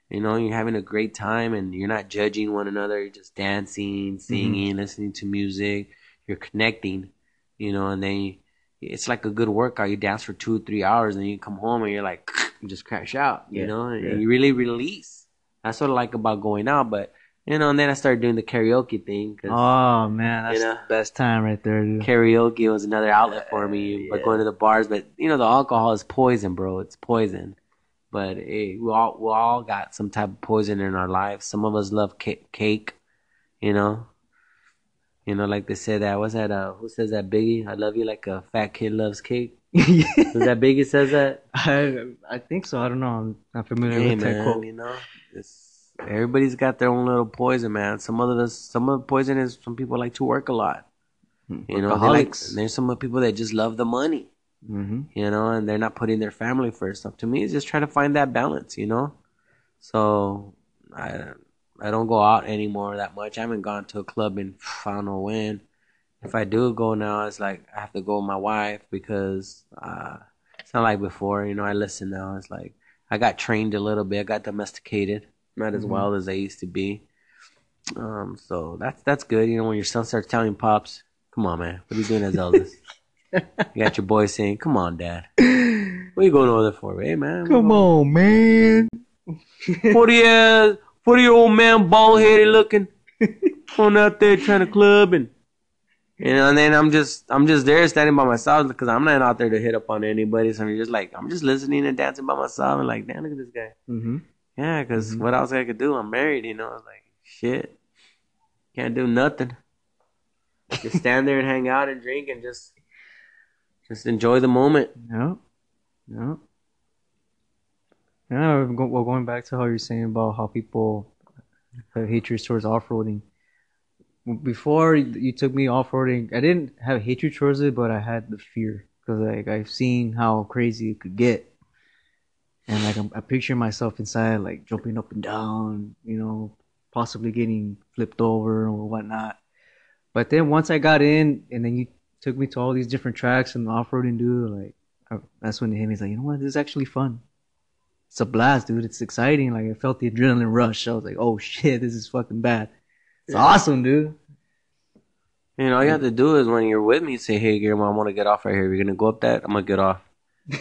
you know, you're having a great time, and you're not judging one another. You're just dancing, mm-hmm. singing, listening to music. You're connecting, you know, and then you, it's like a good workout. You dance for two, three hours, and you come home and you're like, you just crash out, you Yeah, know, and yeah. you really release. That's what I like about going out, but you know, and then I started doing the karaoke thing. 'cause Oh man, that's You know? the best time right there, dude. karaoke was another outlet for me yeah. going to the bars. But you know, the alcohol is poison, bro. It's poison. But hey, we all we all got some type of poison in our lives. Some of us love ca- cake, you know. You know, like they said that. What's that? Uh, who says that? Biggie. I love you like a fat kid loves cake. Is that Biggie says that? I I think so. I don't know. I'm not familiar Hey with that quote. you know, it's everybody's got their own little poison, man. Some of the some of the poison is some people like to work a lot. You know, like, there's some people that just love the money. Mm-hmm. you know, and they're not putting their family first. So to me, it's just trying to find that balance, you know. So I I don't go out anymore that much. I haven't gone to a club in I don't know when. If I do go now, it's like I have to go with my wife because uh, it's not like before. You know, I listen now. It's like I got trained a little bit. I got domesticated, not as Mhm. wild as I used to be. Um, so that's that's good. You know, when your son starts telling pops, "Come on, man, what are you doing as eldest?" you got your boy saying, "Come on, dad, what are you going over there for, hey man? Come on, man. forty ass, forty year old man, bald headed looking, going out there trying to club and." You know, and then I'm just I'm just there standing by myself because I'm not out there to hit up on anybody. So I'm just like I'm just listening and dancing by myself and like, damn, look at this guy. Mm-hmm. Yeah, because Mhm. what else I could do? I'm married, you know. I was like, shit, can't do nothing. just stand there and hang out and drink and just, just enjoy the moment. Yeah. Yeah. Yeah, well, going back to how you're saying about how people have hatred towards off-roading. Before you took me off-roading, I didn't have hatred towards it, but I had the fear because like I've seen how crazy it could get, and like I'm, I picture myself inside like jumping up and down, you know, possibly getting flipped over or whatnot. But then once I got in, and then you took me to all these different tracks and off-roading, dude, like. I- that's when it hit me. It's like, you know what? This is actually fun. It's a blast, dude. It's exciting. Like I felt the adrenaline rush. I was like, oh shit, this is fucking bad. It's Yeah. awesome, dude. Know, all you have to do is when you're with me, say, hey, Guillermo, I want to get off right here. You're gonna go up that, I'm gonna get off.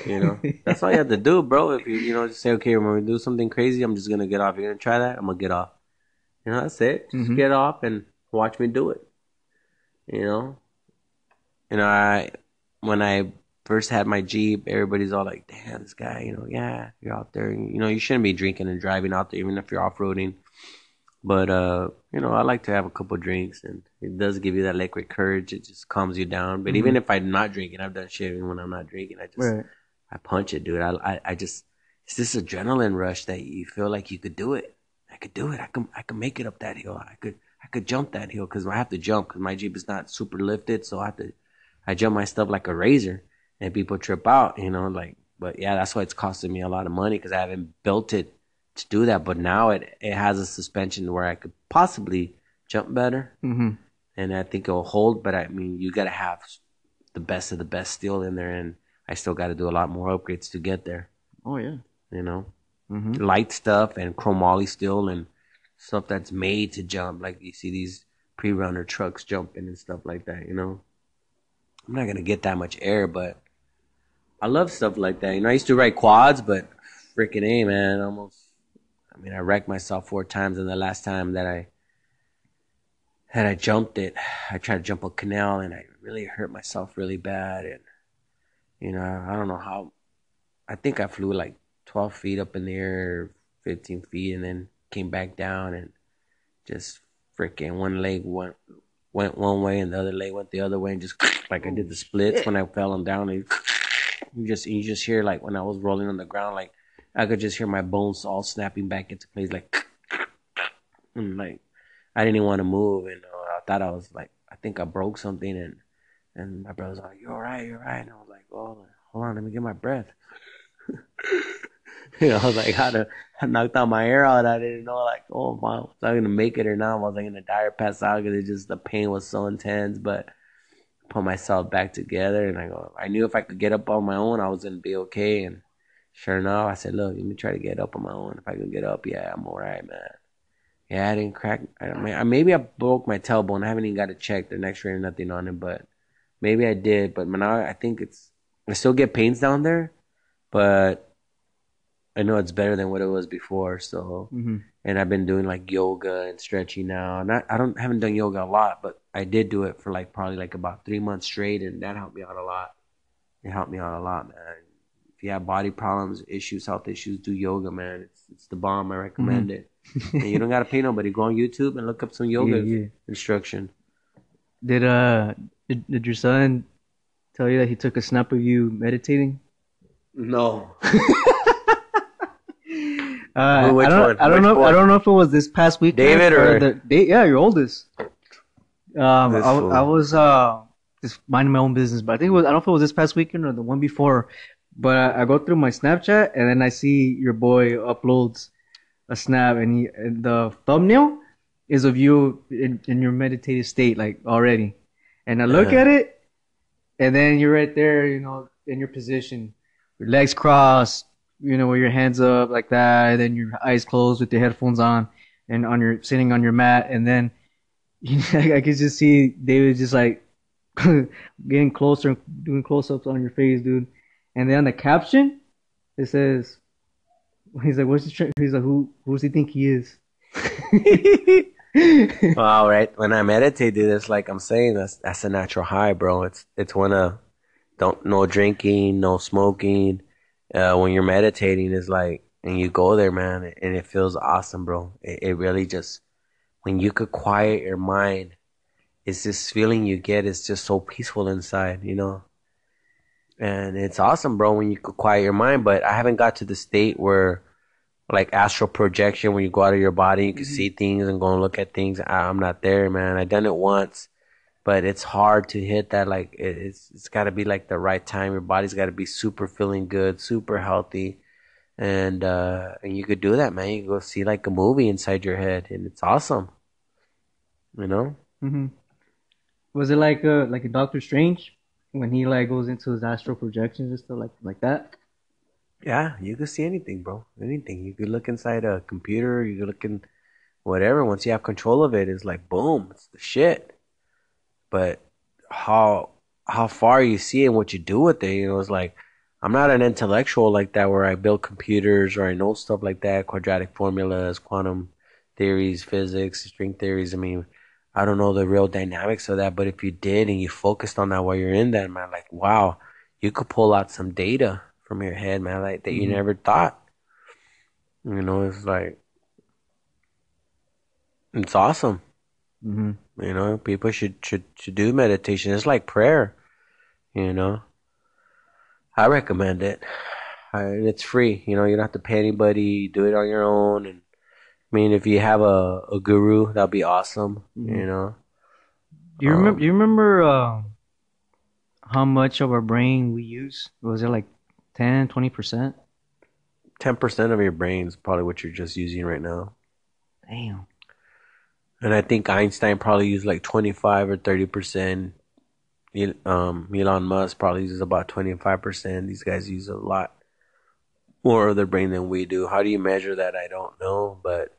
You know, that's all you have to do, bro. If you, you know, just say, okay, when we do something crazy, I'm just gonna get off. You're gonna try that, I'm gonna get off. You know, that's it. Just Mhm. get off and watch me do it. You know, you know, I when I first had my Jeep, everybody's all like, damn, this guy, you know, yeah, you're out there. You know, you shouldn't be drinking and driving out there, even if you're off roading. But uh, you know, I like to have a couple drinks, and it does give you that liquid courage. It just calms you down. But even if I'm not drinking, I've done shit when I'm not drinking. I just Right. I punch it, dude. I, I I just it's this adrenaline rush that you feel like you could do it. I could do it. I can I can make it up that hill. I could I could jump that hill because I have to jump because my Jeep is not super lifted, so I have to I jump my stuff like a razor, and people trip out, you know, like. But yeah, that's why it's costing me a lot of money because I haven't built it to do that. But now it it has a suspension where I could possibly jump better, Mm-hmm. and I think it'll hold. But I mean, you got to have the best of the best steel in there, and I still got to do a lot more upgrades to get there. Oh yeah. You know, Mm-hmm. light stuff and chromoly steel and stuff that's made to jump. Like you see these pre-runner trucks jumping and stuff like that. You know, I'm not gonna get that much air, but I love stuff like that. You know, I used to ride quads, but freaking a man, almost. I mean, I wrecked myself four times, and the last time that I had I jumped it, I tried to jump a canal, and I really hurt myself really bad. And you know, I don't know how. I think I flew like 12 feet up in the air, 15 feet, and then came back down and just freaking one leg went went one way and the other leg went the other way, and just like I did the splits when I fell on down. And you just you just hear like when I was rolling on the ground, like I could just hear my bones all snapping back into place, like and like I didn't even want to move, and uh, I thought I was like I think I broke something, and and my brother's like, "You're all right, you're all right," and I was like, "Oh, hold on, let me get my breath." you know, I was like, how to, I knocked out my air out. I didn't know, like, oh, my, was I going to make it or not? Was I going to die or pass out? Because it just, the pain was so intense. But put myself back together. And I go, I knew if I could get up on my own, I was going to be okay. And sure enough, I said, look, let me try to get up on my own. If I can get up, yeah, I'm all right, man. Yeah, I didn't crack. I maybe I broke my tailbone. I haven't even got it checked, The X-ray or nothing on it, but maybe I did. But now I think it's. I still get pains down there, but I know it's better than what it was before. So, Mm-hmm. and I've been doing like yoga and stretching now. Not I don't haven't done yoga a lot, but I did do it for like probably like about three months straight, and that helped me out a lot. It helped me out a lot, man. If you have body problems, issues, health issues, do yoga, man. It's it's the bomb. I recommend it. And you don't gotta pay nobody. Go on YouTube and look up some yoga Yeah, yeah. instruction. Did uh did, did your son tell you that he took a snap of you meditating? No. Uh, Who- which I don't, one? I don't know. I don't know if it was this past week. David or- the, Da- yeah, your oldest. Um, I. I was uh just minding my own business, but I think it was. I don't know if it was this past weekend or the one before. But I, I go through my Snapchat and then I see your boy uploads a snap, and, he, and the thumbnail is of you in, in your meditative state, like already. And I look Uh-huh. at it, and then you're right there, you know, in your position, your legs crossed, you know, with your hands up like that, and then your eyes closed with your headphones on, and on your sitting on your mat, and then I could just see David just like getting closer, doing close ups on your face, dude. And then on the caption, it says, "He's like, what's he? He's like, who? Does he think he is?" wow, right? When I meditate, dude, it's like I'm saying that's that's a natural high, bro. It's it's when a don't no drinking, no smoking. Uh, when you're meditating, is like and you go there, man, and it feels awesome, bro. It, it really just when you could quiet your mind, it's this feeling you get. It's just so peaceful inside, you know. And it's awesome, bro, when you could quiet your mind. But I haven't got to the state where, like astral projection, when you go out of your body, you can mm-hmm. see things and go and look at things. I'm not there, man. I done it once, but it's hard to hit that. Like it's it's got to be like the right time. Your body's got to be super feeling good, super healthy and uh, and you could do that, man. You go see like a movie inside your head, and it's awesome. You know. Mm-hmm. Was it like a like a Doctor Strange when he like goes into his astral projections and stuff like like that? Yeah, you could see anything, bro. Anything. You could look inside a computer. You could look in whatever. Once you have control of it, it's like boom, it's the shit. But how how far you see and what you do with it, you know, it's like I'm not an intellectual like that where I build computers or I know stuff like that, quadratic formulas, quantum theories, physics, string theories. I mean, I don't know the real dynamics of that, but if you did and you focused on that while you're in that, man, like, wow, you could pull out some data from your head, man, like that mm-hmm. you never thought. You know, it's like, it's awesome. Mm-hmm. You know, people should, should, should do meditation. It's like prayer, you know. I recommend it. I, it's free. You know, you don't have to pay anybody. Do it on your own. And I mean, if you have a, a guru, that'd be awesome. Mm-hmm. You know. Do you um, remember? You remember uh, how much of our brain we use? Was it like 10, 20 percent? Ten percent of your brain is probably what you're just using right now. Damn. And I think Einstein probably used like twenty five or thirty percent um, Elon Musk probably uses about 25%. These guys use a lot more of their brain than we do. How do you measure that? I don't know, but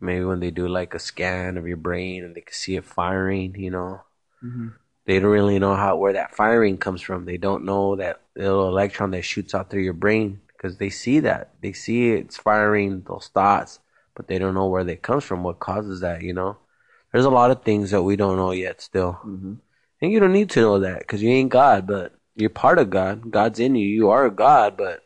maybe when they do like a scan of your brain and they can see it firing, you know, mm-hmm. they don't really know how where that firing comes from. They don't know that little electron that shoots out through your brain because they see that they see it's firing those thoughts, but they don't know where they comes from, what causes that, you know. There's a lot of things that we don't know yet still. Mm-hmm. And you don't need to know that because you ain't God, but you're part of God. God's in you. You are a God, but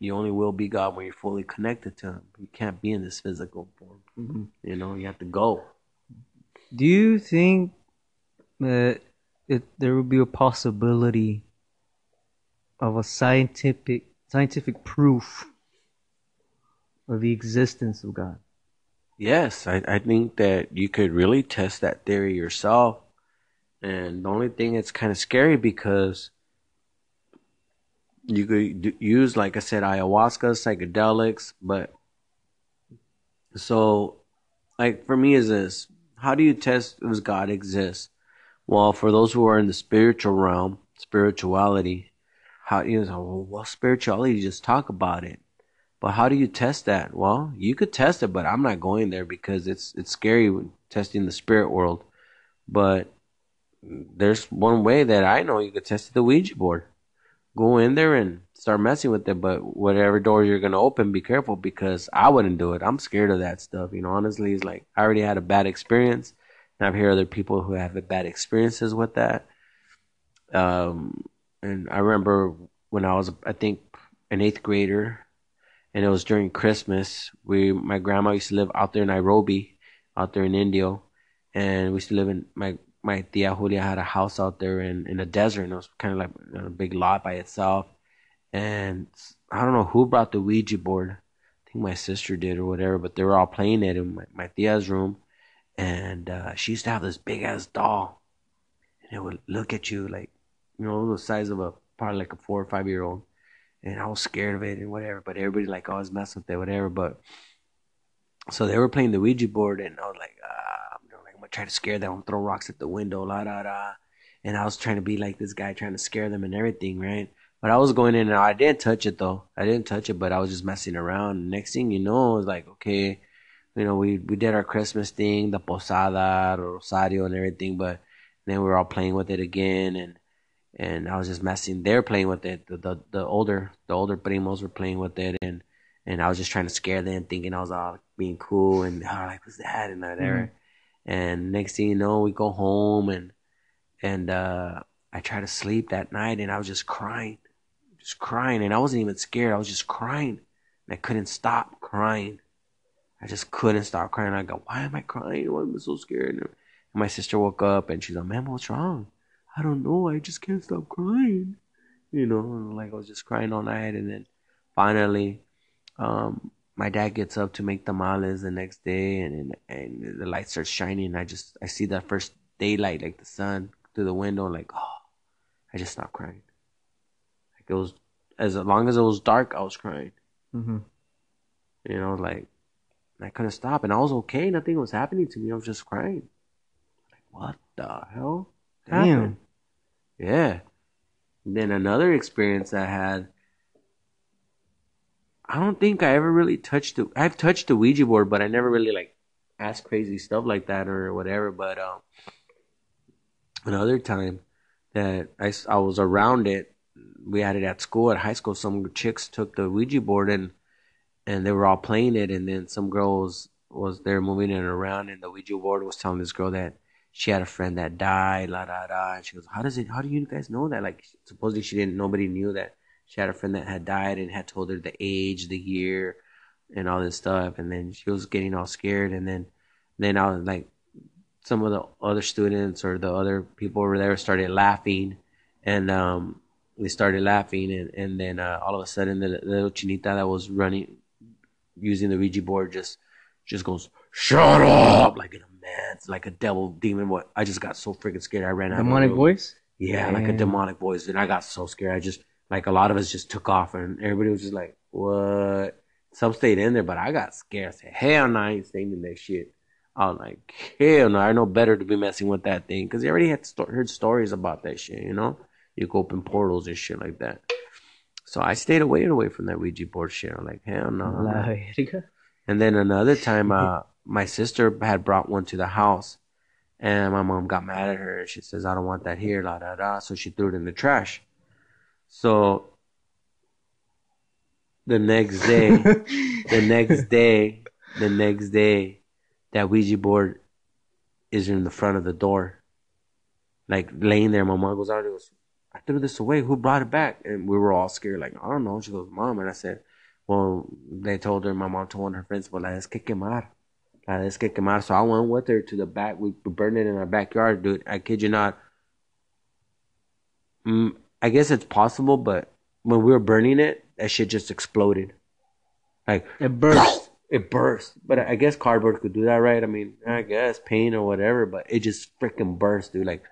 you only will be God when you're fully connected to Him. You can't be in this physical form. Mm-hmm. You know, you have to go. Do you think that it, there would be a possibility of a scientific scientific proof of the existence of God? Yes, I, I think that you could really test that theory yourself. And the only thing that's kind of scary because you could use, like I said, ayahuasca, psychedelics, but so, like for me, is this how do you test if God exists? Well, for those who are in the spiritual realm, spirituality, how you know, well, spirituality, just talk about it. But how do you test that? Well, you could test it, but I'm not going there because it's it's scary testing the spirit world. But there's one way that I know you could test the Ouija board. Go in there and start messing with it, but whatever door you're gonna open, be careful because I wouldn't do it. I'm scared of that stuff. You know, honestly, it's like I already had a bad experience, and I've heard other people who have had bad experiences with that. Um, and I remember when I was, I think, an eighth grader and it was during Christmas. We my grandma used to live out there in Nairobi, out there in Indio, and we used to live in my my tia Julia had a house out there in in a desert, and it was kind of like a big lot by itself. And I don't know who brought the Ouija board. I think my sister did or whatever, but they were all playing it in my, my tia's room, and uh, she used to have this big ass doll, and it would look at you like, you know, the size of a probably like a four or five year old and I was scared of it and whatever. But everybody like always mess with it, whatever. But so they were playing the Ouija board, and I was like, ah, I'm gonna, like, I'm gonna try to scare them, throw rocks at the window, la da da. And I was trying to be like this guy, trying to scare them and everything, right? But I was going in and I didn't touch it though. I didn't touch it, but I was just messing around. Next thing you know, it was like, okay, you know, we, we did our Christmas thing, the posada, rosario and everything, but then we were all playing with it again and, and I was just messing. They're playing with it. The, the, the older, the older primos were playing with it and, and I was just trying to scare them thinking I was all being cool and oh, like, what's that? And whatever. Mm-hmm. And next thing you know, we go home and, and, uh, I tried to sleep that night and I was just crying, just crying. And I wasn't even scared. I was just crying. And I couldn't stop crying. I just couldn't stop crying. I go, why am I crying? Why am I so scared? And my sister woke up and she's like, man, what's wrong? I don't know. I just can't stop crying. You know, like I was just crying all night. And then finally, um, my dad gets up to make tamales the next day and, and, and the light starts shining. And I just, I see that first daylight, like the sun through the window, like, oh, I just stopped crying. Like it was, as long as it was dark, I was crying. Mm-hmm. You know, like, I couldn't stop, and I was okay. Nothing was happening to me. I was just crying. Like, what the hell? Damn. Happened? Yeah. And then another experience I had. I don't think I ever really touched the. I've touched the Ouija board, but I never really like asked crazy stuff like that or whatever. But um, another time that I, I was around it, we had it at school at high school. Some chicks took the Ouija board and and they were all playing it, and then some girls was there moving it around, and the Ouija board was telling this girl that she had a friend that died, la da da, and she goes, "How does it? How do you guys know that?" Like supposedly she didn't. Nobody knew that she had a friend that had died and had told her the age, the year, and all this stuff, and then she was getting all scared, and then then I was like, some of the other students or the other people over there started laughing, and um, they started laughing, and and then uh, all of a sudden the, the little chinita that was running using the Ouija board just just goes, "Shut up!" like in a man, like a devil demon. What? I just got so freaking scared. I ran out. Demonic voice. Yeah, like a demonic voice, and I got so scared. I just like a lot of us just took off, and everybody was just like, "What?" Some stayed in there, but I got scared. I said, "Hell no, I ain't staying in that shit." I was like, "Hell no, I know better to be messing with that thing," because you already had sto- heard stories about that shit. You know, you could open portals and shit like that. So I stayed away away from that Ouija board shit. I'm like, hell no. and then another time, uh, my sister had brought one to the house, and my mom got mad at her. She says, "I don't want that here." La da da. So she threw it in the trash. So the next day, the next day, the next day, that Ouija board is in the front of the door, like laying there. My mom goes out and goes, I threw this away. Who brought it back? And we were all scared, like, I don't know. She goes, Mom. And I said, Well, they told her, my mom told one of her friends, Well, let's que quemar. Let's que quemar. So I went with her to the back. We burned it in our backyard, dude. I kid you not. Mm, I guess it's possible, but when we were burning it, that shit just exploded. Like, it burst. It burst. But I guess cardboard could do that, right? I mean, I guess paint or whatever, but it just freaking burst, dude. Like,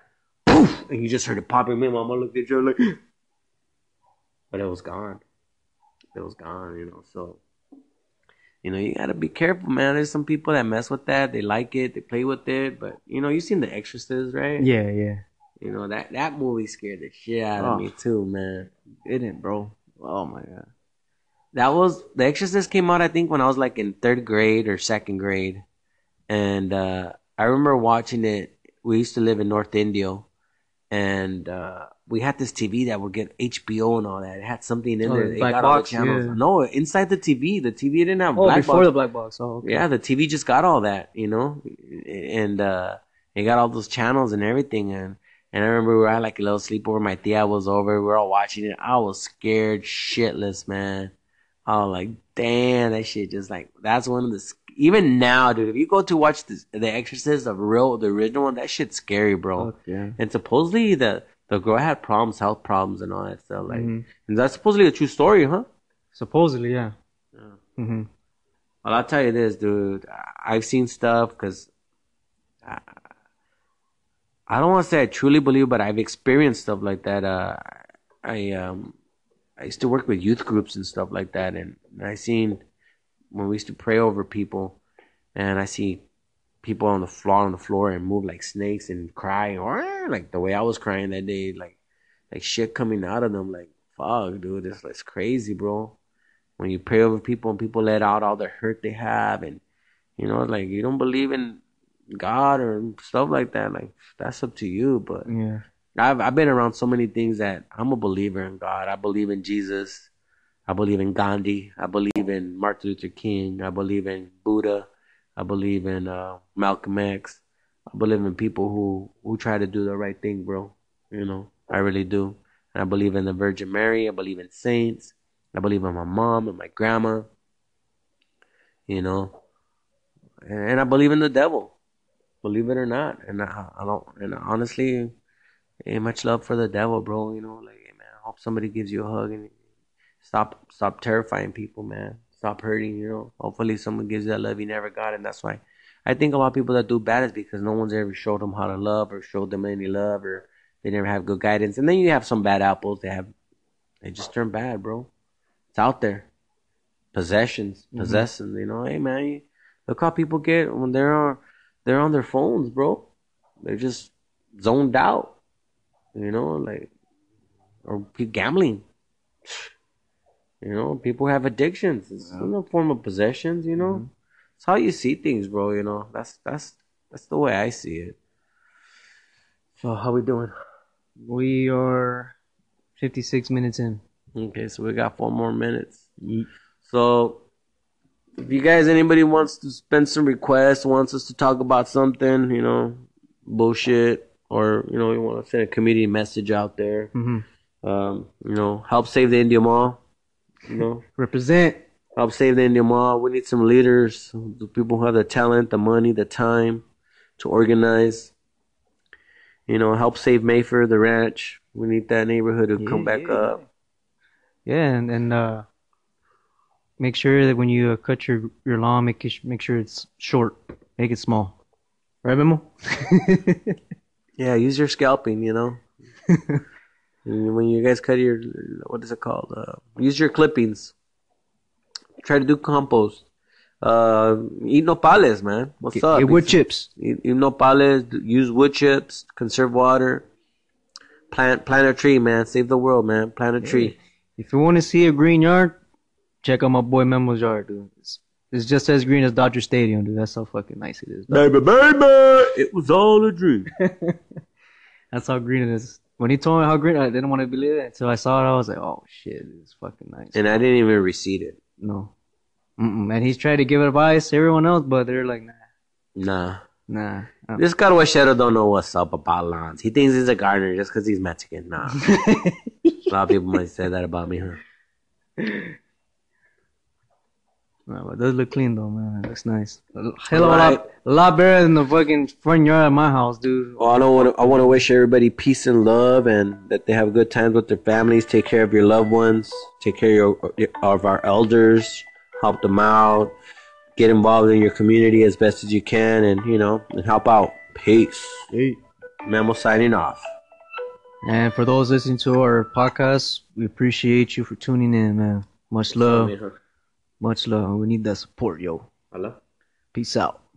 poof, and you just heard it popping. My mama looked at you like, but it was gone. It was gone, you know. So, you know, you gotta be careful, man. There's some people that mess with that. They like it, they play with it, but you know, you seen The Exorcist, right? Yeah, yeah. You know that that movie scared the shit out of oh, me too, man. It didn't, bro. Oh my god. That was The Exorcist came out, I think, when I was like in third grade or second grade, and uh I remember watching it. We used to live in North Indio, and uh, we had this TV that would get HBO and all that. It had something in oh, there. Black box, the yeah. No, inside the TV. The TV didn't have oh, black before box. the black box. Oh, okay. yeah. The TV just got all that, you know, and uh, it got all those channels and everything. And and I remember we were at like a little sleepover. My tia was over. We were all watching it. I was scared shitless, man. I was like, damn, that shit just like that's one of the even now, dude, if you go to watch the, the Exorcist, the real, the original one, that shit's scary, bro. yeah. And supposedly the the girl had problems, health problems, and all that stuff. Like, mm-hmm. and that's supposedly a true story, huh? Supposedly, yeah. yeah. Mm-hmm. Well, I'll tell you this, dude. I've seen stuff because I, don't want to say I truly believe, but I've experienced stuff like that. Uh, I um, I used to work with youth groups and stuff like that, and I seen when we used to pray over people, and I see people on the floor on the floor and move like snakes and cry or like the way I was crying that day, like like shit coming out of them, like fuck, dude, it's it's crazy, bro. When you pray over people and people let out all the hurt they have, and you know, like you don't believe in God or stuff like that, like that's up to you. But Yeah. I've I've been around so many things that I'm a believer in God. I believe in Jesus. I believe in Gandhi. I believe in Martin Luther King. I believe in Buddha. I believe in uh, Malcolm X. I believe in people who who try to do the right thing, bro. You know, I really do. And I believe in the Virgin Mary. I believe in saints. I believe in my mom and my grandma. You know, and, and I believe in the devil. Believe it or not, and I, I don't. And honestly, ain't much love for the devil, bro. You know, like, hey, man, I hope somebody gives you a hug and stop, stop terrifying people, man. Stop hurting, you know. Hopefully, someone gives you that love you never got, and that's why I think a lot of people that do bad is because no one's ever showed them how to love or showed them any love, or they never have good guidance. And then you have some bad apples. They have, they just turn bad, bro. It's out there. Possessions, mm-hmm. possessing. You know, hey, man, you, look how people get when they're they're on their phones, bro. They're just zoned out you know, like or gambling. You know, people have addictions. It's a form of possessions. You know, mm-hmm. it's how you see things, bro. You know, that's that's that's the way I see it. So how we doing? We are 56 minutes in. Okay, so we got four more minutes. Mm. So, if you guys, anybody wants to spend some requests, wants us to talk about something, you know, bullshit, or you know, you want to send a community message out there, hmm um, you know, help save the Indio Mall, you know, Represent. help save the Indio Mall. We need some leaders, the people who have the talent, the money, the time to organize. You know, help save Mayfair, the ranch. We need that neighborhood to come back yeah, up. Yeah, and, and uh, make sure that when you uh, cut your, your lawn, make it, make sure it's short. Make it small. Right, Memo? Yeah, use your scalping, you know. When you guys cut your, what is it called? Uh, use your clippings. Try to do compost. Uh, eat nopales, man. What's Get, up? get wood chips. Eat, eat nopales. Use wood chips. Conserve water. Plant plant a tree, man. Save the world, man. Plant a tree. If you want to see a green yard, check out my boy Memo's yard, dude. It's, it's just as green as Dodger Stadium, dude. That's how fucking nice it is. Baby, baby, it was all a dream. That's how green it is. When he told me how green, I didn't want to believe it until I saw it. I was like, oh shit, it's fucking nice. and I didn't even reseed it. no, Mm-mm. and he's tried to give advice to everyone else, but they're like, nah, Nah. nah. Uh, This Carwachero don't know what's up about lawns. He thinks he's a gardener just because he's Mexican. Nah. a lot of people might say that about me, huh? No, but it does look clean though, man. It looks nice. Hell of a lot, a lot better than the fucking front yard of my house, dude. Well, I don't want to. I want to wish everybody peace and love, and that they have good times with their families. Take care of your loved ones. Take care of, your, of our elders. Help them out. Get involved in your community as best as you can, and you know, and help out. Peace. Hey. Memo signing off. And for those listening to our podcast, we appreciate you for tuning in, man. Much love, much love. We need that support, yo. Hello. Peace out.